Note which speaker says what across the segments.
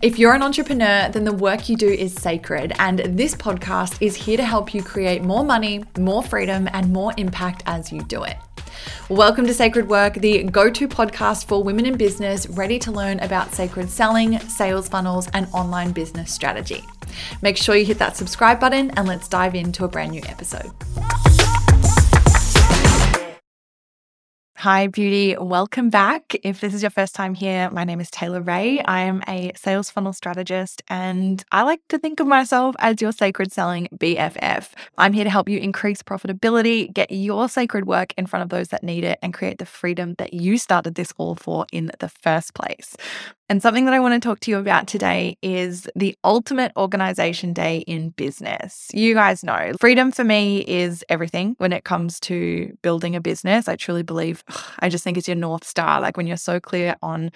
Speaker 1: If you're an entrepreneur, then the work you do is sacred, and this podcast is here to help you create more money, more freedom, and more impact as you do it. Welcome to Sacred Work, the go to podcast for women in business ready to learn about sacred selling, sales funnels, and online business strategy. Make sure you hit that subscribe button and let's dive into a brand new episode. Hi, beauty. Welcome back. If this is your first time here, my name is Taylor Ray. I am a sales funnel strategist, and I like to think of myself as your sacred selling BFF. I'm here to help you increase profitability, get your sacred work in front of those that need it, and create the freedom that you started this all for in the first place. And something that I want to talk to you about today is the ultimate organization day in business. You guys know freedom for me is everything when it comes to building a business. I truly believe, I just think it's your North Star. Like when you're so clear on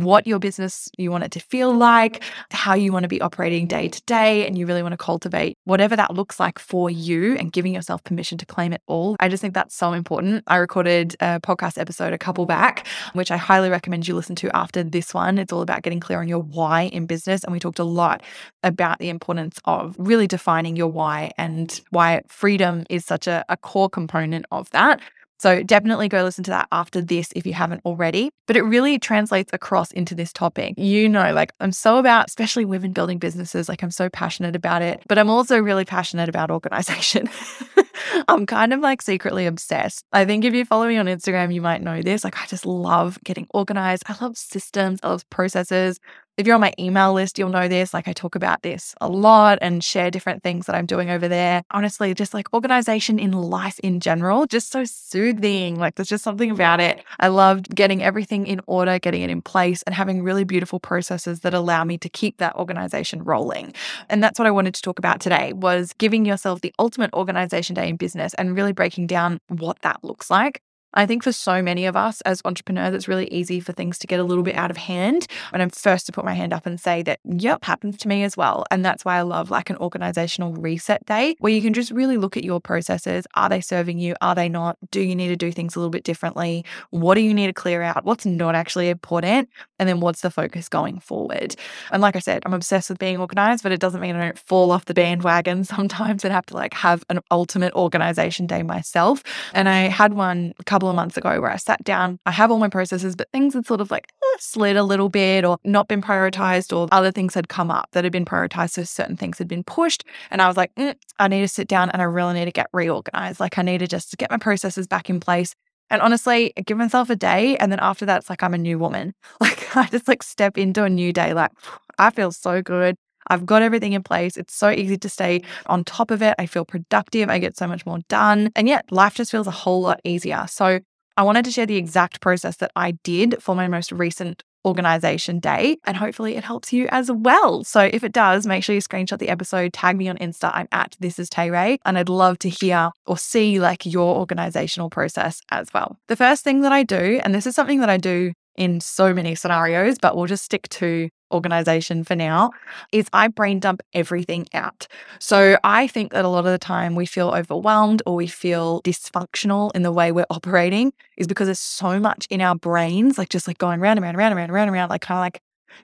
Speaker 1: what your business you want it to feel like, how you want to be operating day to day, and you really want to cultivate whatever that looks like for you and giving yourself permission to claim it all. I just think that's so important. I recorded a podcast episode a couple back, which I highly recommend you listen to after this one. It's all about getting clear on your why in business. And we talked a lot about the importance of really defining your why and why freedom is such a, a core component of that. So definitely go listen to that after this if you haven't already. But it really translates across into this topic. You know, like I'm so about, especially women building businesses, like I'm so passionate about it, but I'm also really passionate about organization. I'm kind of like secretly obsessed. I think if you follow me on Instagram, you might know this. Like, I just love getting organized. I love systems, I love processes. If you're on my email list, you'll know this. Like, I talk about this a lot and share different things that I'm doing over there. Honestly, just like organization in life in general, just so soothing. Like, there's just something about it. I loved getting everything in order, getting it in place, and having really beautiful processes that allow me to keep that organization rolling. And that's what I wanted to talk about today was giving yourself the ultimate organization day in business and really breaking down what that looks like. I think for so many of us as entrepreneurs, it's really easy for things to get a little bit out of hand. And I'm first to put my hand up and say that, yep, happens to me as well. And that's why I love like an organizational reset day where you can just really look at your processes. Are they serving you? Are they not? Do you need to do things a little bit differently? What do you need to clear out? What's not actually important? And then what's the focus going forward? And like I said, I'm obsessed with being organized, but it doesn't mean I don't fall off the bandwagon sometimes and have to like have an ultimate organization day myself. And I had one a couple couple of months ago where I sat down, I have all my processes, but things had sort of like eh, slid a little bit or not been prioritized, or other things had come up that had been prioritized. So certain things had been pushed. And I was like, mm, I need to sit down and I really need to get reorganized. Like I need to just get my processes back in place. And honestly, give myself a day. And then after that, it's like I'm a new woman. Like I just like step into a new day. Like I feel so good. I've got everything in place. It's so easy to stay on top of it. I feel productive. I get so much more done. And yet, life just feels a whole lot easier. So, I wanted to share the exact process that I did for my most recent organization day, and hopefully it helps you as well. So if it does, make sure you screenshot the episode, tag me on Insta. I'm at this is Tay Ray, and I'd love to hear or see like your organizational process as well. The first thing that I do, and this is something that I do in so many scenarios, but we'll just stick to organization for now, is I brain dump everything out. So I think that a lot of the time we feel overwhelmed or we feel dysfunctional in the way we're operating is because there's so much in our brains, like just like going round and round, round and round, round and round, like kind of like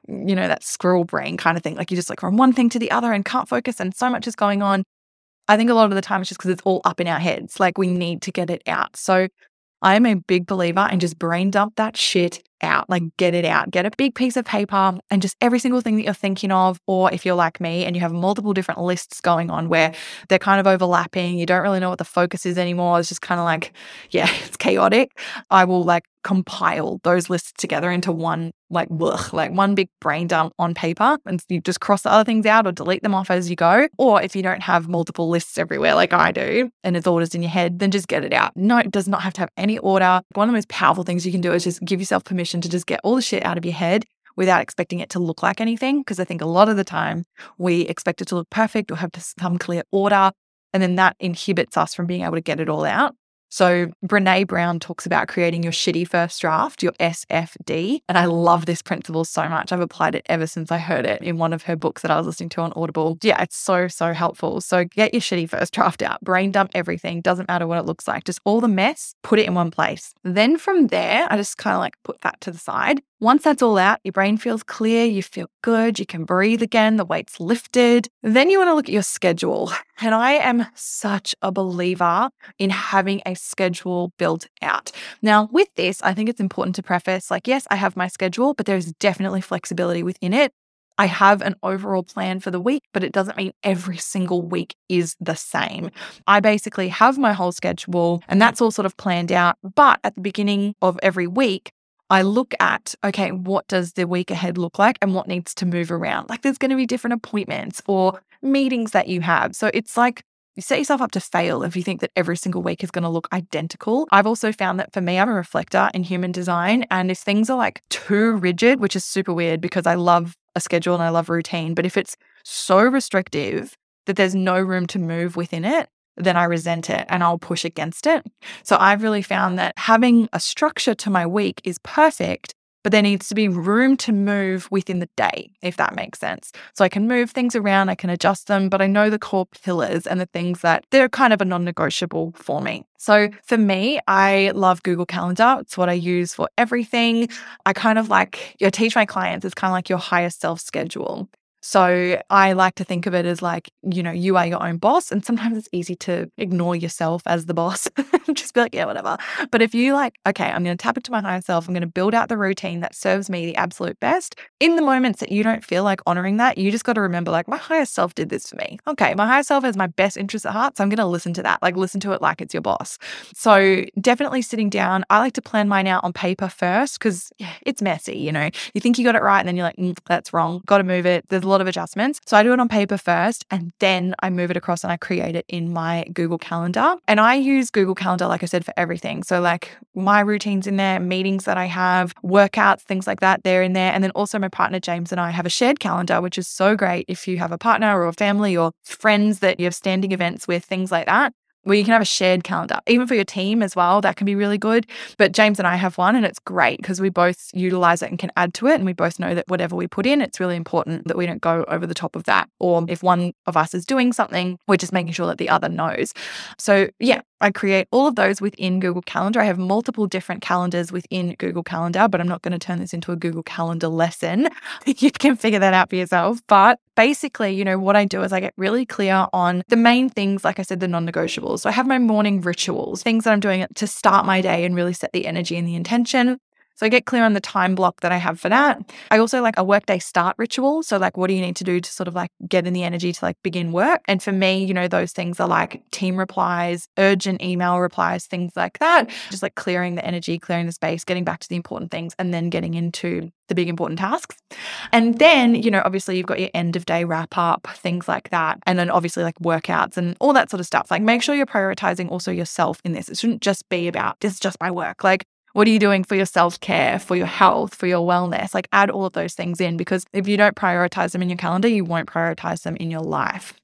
Speaker 1: mm, you know, that squirrel brain kind of thing. Like you just like from one thing to the other and can't focus and so much is going on. I think a lot of the time it's just because it's all up in our heads. Like we need to get it out. So I am a big believer in just brain dump that shit out, like get it out, get a big piece of paper and just every single thing that you're thinking of. Or if you're like me and you have multiple different lists going on where they're kind of overlapping, you don't really know what the focus is anymore. It's just kind of like, yeah, it's chaotic. I will like compile those lists together into one like blech, like one big brain dump on paper and you just cross the other things out or delete them off as you go or if you don't have multiple lists everywhere like I do and it's orders in your head then just get it out no it does not have to have any order one of the most powerful things you can do is just give yourself permission to just get all the shit out of your head without expecting it to look like anything. Because I think a lot of the time we expect it to look perfect or have some clear order. And then that inhibits us from being able to get it all out. So, Brene Brown talks about creating your shitty first draft, your SFD. And I love this principle so much. I've applied it ever since I heard it in one of her books that I was listening to on Audible. Yeah, it's so, so helpful. So, get your shitty first draft out, brain dump everything, doesn't matter what it looks like, just all the mess, put it in one place. Then from there, I just kind of like put that to the side. Once that's all out, your brain feels clear, you feel good, you can breathe again, the weight's lifted. Then you want to look at your schedule. And I am such a believer in having a schedule built out. Now, with this, I think it's important to preface like, yes, I have my schedule, but there's definitely flexibility within it. I have an overall plan for the week, but it doesn't mean every single week is the same. I basically have my whole schedule and that's all sort of planned out. But at the beginning of every week, I look at, okay, what does the week ahead look like and what needs to move around? Like there's going to be different appointments or meetings that you have. So it's like you set yourself up to fail if you think that every single week is going to look identical. I've also found that for me, I'm a reflector in human design. And if things are like too rigid, which is super weird because I love a schedule and I love routine, but if it's so restrictive that there's no room to move within it, then I resent it and I'll push against it. So I've really found that having a structure to my week is perfect, but there needs to be room to move within the day, if that makes sense. So I can move things around, I can adjust them, but I know the core pillars and the things that they're kind of a non negotiable for me. So for me, I love Google Calendar. It's what I use for everything. I kind of like, you know, teach my clients, it's kind of like your higher self schedule. So I like to think of it as like, you know, you are your own boss. And sometimes it's easy to ignore yourself as the boss, just be like, yeah, whatever. But if you like, okay, I'm going to tap into my higher self, I'm going to build out the routine that serves me the absolute best. In the moments that you don't feel like honoring that, you just got to remember, like, my higher self did this for me. Okay, my higher self has my best interest at heart. So I'm going to listen to that, like, listen to it like it's your boss. So definitely sitting down. I like to plan mine out on paper first because it's messy. You know, you think you got it right and then you're like, mm, that's wrong. Got to move it. There's lot of adjustments. So I do it on paper first and then I move it across and I create it in my Google Calendar. And I use Google Calendar, like I said, for everything. So, like my routines in there, meetings that I have, workouts, things like that, they're in there. And then also my partner, James, and I have a shared calendar, which is so great if you have a partner or a family or friends that you have standing events with, things like that where you can have a shared calendar, even for your team as well. That can be really good. But James and I have one, and it's great because we both utilize it and can add to it. And we both know that whatever we put in, it's really important that we don't go over the top of that. Or if one of us is doing something, we're just making sure that the other knows. So, yeah, I create all of those within Google Calendar. I have multiple different calendars within Google Calendar, but I'm not going to turn this into a Google Calendar lesson. you can figure that out for yourself. But basically, you know, what I do is I get really clear on the main things, like I said, the non negotiables. So I have my morning rituals, things that I'm doing to start my day and really set the energy and the intention. So I get clear on the time block that I have for that. I also like a workday start ritual. So like what do you need to do to sort of like get in the energy to like begin work? And for me, you know, those things are like team replies, urgent email replies, things like that. Just like clearing the energy, clearing the space, getting back to the important things and then getting into the big important tasks. And then, you know, obviously you've got your end of day wrap up, things like that. And then obviously like workouts and all that sort of stuff. Like make sure you're prioritizing also yourself in this. It shouldn't just be about this is just my work. Like what are you doing for your self care, for your health, for your wellness? Like add all of those things in because if you don't prioritize them in your calendar, you won't prioritize them in your life.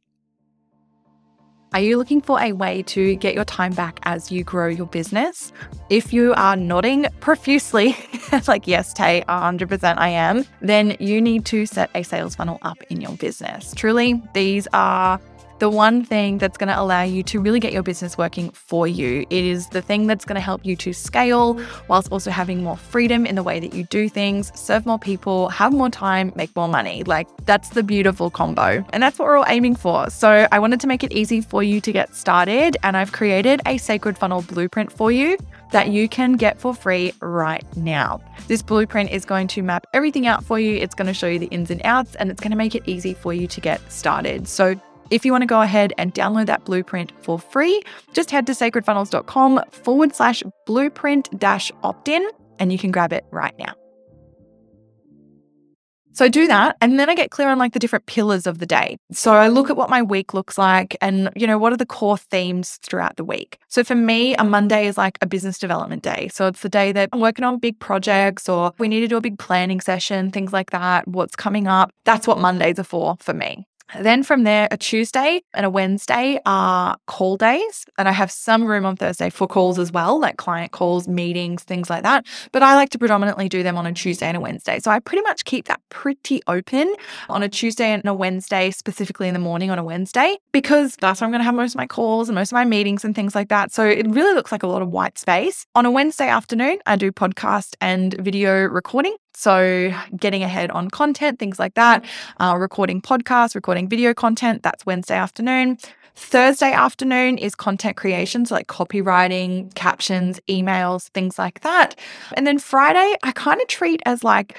Speaker 1: Are you looking for a way to get your time back as you grow your business? If you are nodding profusely, like, yes, Tay, 100% I am, then you need to set a sales funnel up in your business. Truly, these are the one thing that's going to allow you to really get your business working for you. It is the thing that's going to help you to scale whilst also having more freedom in the way that you do things, serve more people, have more time, make more money. Like that's the beautiful combo. And that's what we're all aiming for. So I wanted to make it easy for you to get started. And I've created a sacred funnel blueprint for you that you can get for free right now. This blueprint is going to map everything out for you. It's going to show you the ins and outs and it's going to make it easy for you to get started. So if you want to go ahead and download that blueprint for free, just head to sacredfunnels.com forward slash blueprint dash opt in and you can grab it right now. So I do that and then I get clear on like the different pillars of the day. So I look at what my week looks like and you know what are the core themes throughout the week. So for me a Monday is like a business development day. So it's the day that I'm working on big projects or we need to do a big planning session, things like that, what's coming up. That's what Mondays are for for me. Then from there, a Tuesday and a Wednesday are call days. And I have some room on Thursday for calls as well, like client calls, meetings, things like that. But I like to predominantly do them on a Tuesday and a Wednesday. So I pretty much keep that pretty open on a Tuesday and a Wednesday, specifically in the morning on a Wednesday, because that's where I'm going to have most of my calls and most of my meetings and things like that. So it really looks like a lot of white space. On a Wednesday afternoon, I do podcast and video recording. So, getting ahead on content, things like that, uh, recording podcasts, recording video content, that's Wednesday afternoon. Thursday afternoon is content creation, so like copywriting, captions, emails, things like that. And then Friday, I kind of treat as like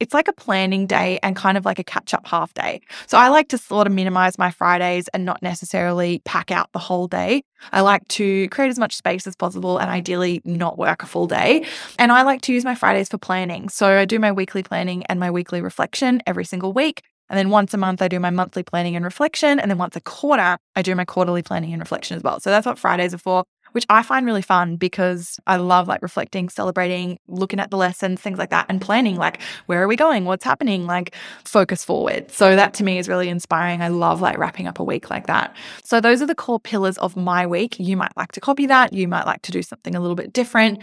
Speaker 1: it's like a planning day and kind of like a catch up half day. So I like to sort of minimize my Fridays and not necessarily pack out the whole day. I like to create as much space as possible and ideally not work a full day. And I like to use my Fridays for planning. So I do my weekly planning and my weekly reflection every single week. And then once a month, I do my monthly planning and reflection. And then once a quarter, I do my quarterly planning and reflection as well. So that's what Fridays are for, which I find really fun because I love like reflecting, celebrating, looking at the lessons, things like that, and planning like, where are we going? What's happening? Like, focus forward. So that to me is really inspiring. I love like wrapping up a week like that. So those are the core pillars of my week. You might like to copy that. You might like to do something a little bit different.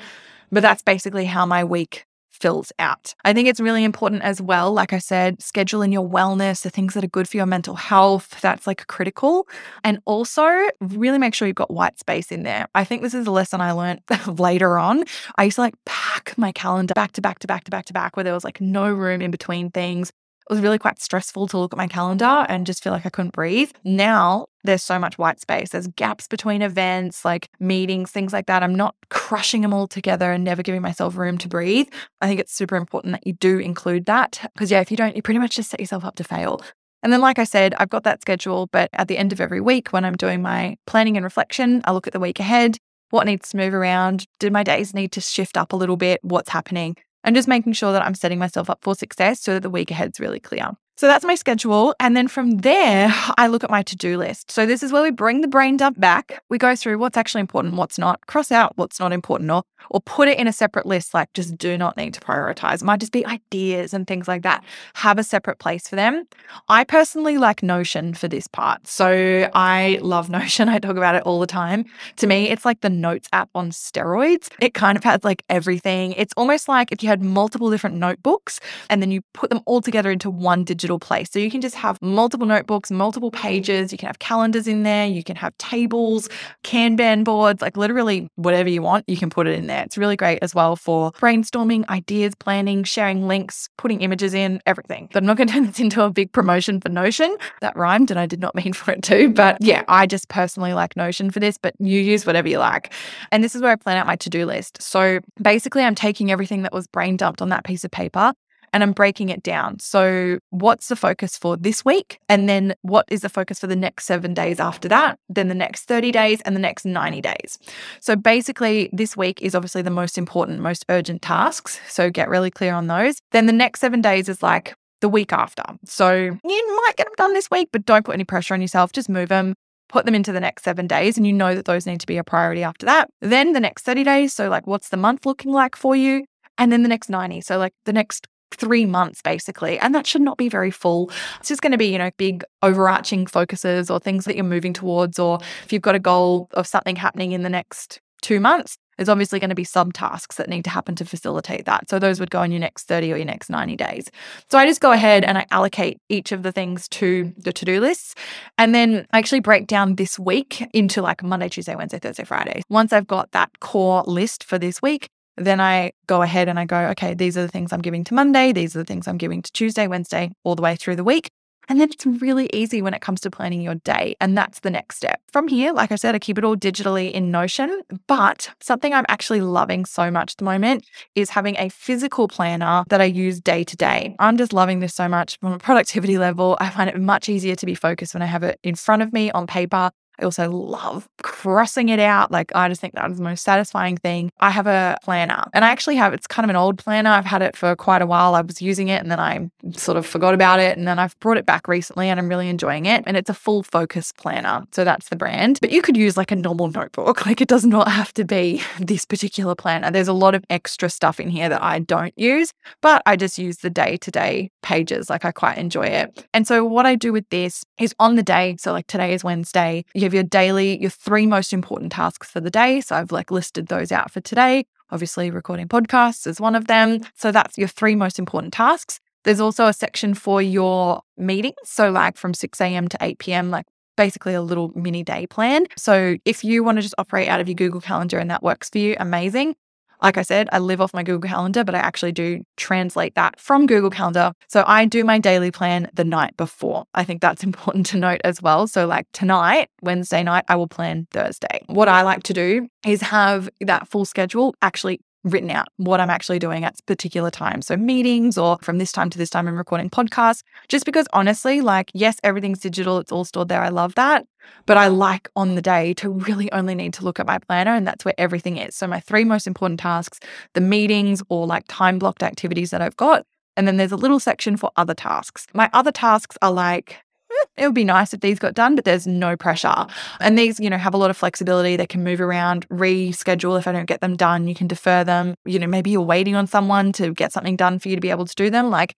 Speaker 1: But that's basically how my week fills out. I think it's really important as well. Like I said, schedule in your wellness, the things that are good for your mental health. That's like critical. And also, really make sure you've got white space in there. I think this is a lesson I learned later on. I used to like pack my calendar back to back to back to back to back where there was like no room in between things it was really quite stressful to look at my calendar and just feel like I couldn't breathe. Now there's so much white space. There's gaps between events, like meetings, things like that. I'm not crushing them all together and never giving myself room to breathe. I think it's super important that you do include that because, yeah, if you don't, you pretty much just set yourself up to fail. And then, like I said, I've got that schedule, but at the end of every week, when I'm doing my planning and reflection, I look at the week ahead. What needs to move around? Did my days need to shift up a little bit? What's happening? And just making sure that I'm setting myself up for success so that the week ahead's really clear. So that's my schedule. And then from there, I look at my to do list. So this is where we bring the brain dump back. We go through what's actually important, what's not, cross out what's not important, or, or put it in a separate list, like just do not need to prioritize. It might just be ideas and things like that. Have a separate place for them. I personally like Notion for this part. So I love Notion. I talk about it all the time. To me, it's like the notes app on steroids. It kind of has like everything. It's almost like if you had multiple different notebooks and then you put them all together into one digital digital place. So you can just have multiple notebooks, multiple pages, you can have calendars in there, you can have tables, Kanban boards, like literally whatever you want, you can put it in there. It's really great as well for brainstorming, ideas, planning, sharing links, putting images in, everything. But I'm not going to turn this into a big promotion for Notion. That rhymed and I did not mean for it to. But yeah, I just personally like Notion for this, but you use whatever you like. And this is where I plan out my to do list. So basically, I'm taking everything that was brain dumped on that piece of paper and I'm breaking it down. So, what's the focus for this week? And then what is the focus for the next seven days after that? Then the next 30 days and the next 90 days. So, basically, this week is obviously the most important, most urgent tasks. So, get really clear on those. Then the next seven days is like the week after. So, you might get them done this week, but don't put any pressure on yourself. Just move them put them into the next seven days and you know that those need to be a priority after that. Then the next 30 days. So, like, what's the month looking like for you? And then the next 90. So, like, the next three months basically. And that should not be very full. It's just going to be, you know, big overarching focuses or things that you're moving towards. Or if you've got a goal of something happening in the next two months, there's obviously going to be some tasks that need to happen to facilitate that. So those would go in your next 30 or your next 90 days. So I just go ahead and I allocate each of the things to the to do lists. And then I actually break down this week into like Monday, Tuesday, Wednesday, Thursday, Friday. Once I've got that core list for this week, then I go ahead and I go, okay, these are the things I'm giving to Monday. These are the things I'm giving to Tuesday, Wednesday, all the way through the week. And then it's really easy when it comes to planning your day. And that's the next step. From here, like I said, I keep it all digitally in Notion. But something I'm actually loving so much at the moment is having a physical planner that I use day to day. I'm just loving this so much from a productivity level. I find it much easier to be focused when I have it in front of me on paper I also love crossing it out. Like, I just think that is the most satisfying thing. I have a planner and I actually have, it's kind of an old planner. I've had it for quite a while. I was using it and then I sort of forgot about it. And then I've brought it back recently and I'm really enjoying it. And it's a full focus planner. So that's the brand. But you could use like a normal notebook. Like, it does not have to be this particular planner. There's a lot of extra stuff in here that I don't use, but I just use the day to day pages. Like, I quite enjoy it. And so, what I do with this is on the day, so like today is Wednesday, you your daily, your three most important tasks for the day. So I've like listed those out for today. Obviously, recording podcasts is one of them. So that's your three most important tasks. There's also a section for your meetings. So, like from 6 a.m. to 8 p.m., like basically a little mini day plan. So, if you want to just operate out of your Google Calendar and that works for you, amazing. Like I said, I live off my Google Calendar, but I actually do translate that from Google Calendar. So I do my daily plan the night before. I think that's important to note as well. So, like tonight, Wednesday night, I will plan Thursday. What I like to do is have that full schedule actually written out what I'm actually doing at particular times. So meetings or from this time to this time I'm recording podcasts. Just because honestly, like, yes, everything's digital, it's all stored there. I love that. But I like on the day to really only need to look at my planner and that's where everything is. So my three most important tasks, the meetings or like time blocked activities that I've got. And then there's a little section for other tasks. My other tasks are like eh, it would be nice if these got done, but there's no pressure. And these, you know, have a lot of flexibility. They can move around, reschedule if I don't get them done. You can defer them. You know, maybe you're waiting on someone to get something done for you to be able to do them. Like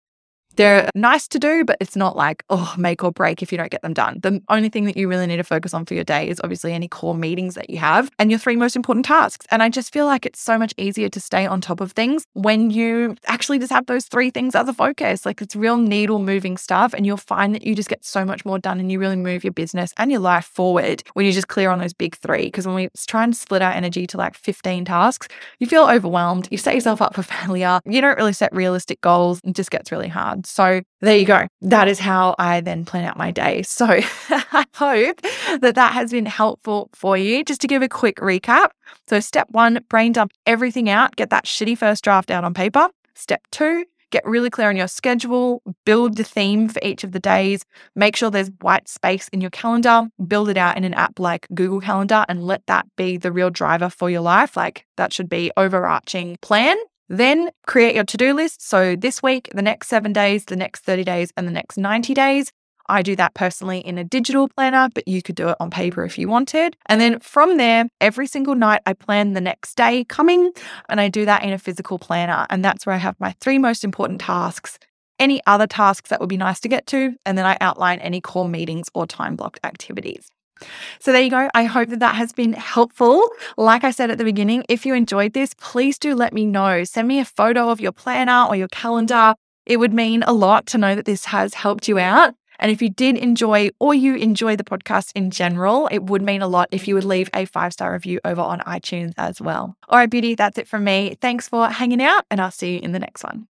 Speaker 1: they're nice to do, but it's not like, oh, make or break if you don't get them done. The only thing that you really need to focus on for your day is obviously any core meetings that you have and your three most important tasks. And I just feel like it's so much easier to stay on top of things when you actually just have those three things as a focus. Like it's real needle moving stuff. And you'll find that you just get so much more done and you really move your business and your life forward when you just clear on those big three. Because when we try and split our energy to like 15 tasks, you feel overwhelmed. You set yourself up for failure. You don't really set realistic goals. It just gets really hard. So there you go. That is how I then plan out my day. So I hope that that has been helpful for you. Just to give a quick recap. So, step one, brain dump everything out, get that shitty first draft out on paper. Step two, get really clear on your schedule, build the theme for each of the days, make sure there's white space in your calendar, build it out in an app like Google Calendar, and let that be the real driver for your life. Like that should be overarching plan. Then create your to do list. So this week, the next seven days, the next 30 days, and the next 90 days. I do that personally in a digital planner, but you could do it on paper if you wanted. And then from there, every single night, I plan the next day coming and I do that in a physical planner. And that's where I have my three most important tasks, any other tasks that would be nice to get to, and then I outline any core meetings or time blocked activities. So there you go. I hope that that has been helpful. Like I said at the beginning, if you enjoyed this, please do let me know. Send me a photo of your planner or your calendar. It would mean a lot to know that this has helped you out. And if you did enjoy or you enjoy the podcast in general, it would mean a lot if you would leave a five star review over on iTunes as well. All right, beauty, that's it from me. Thanks for hanging out, and I'll see you in the next one.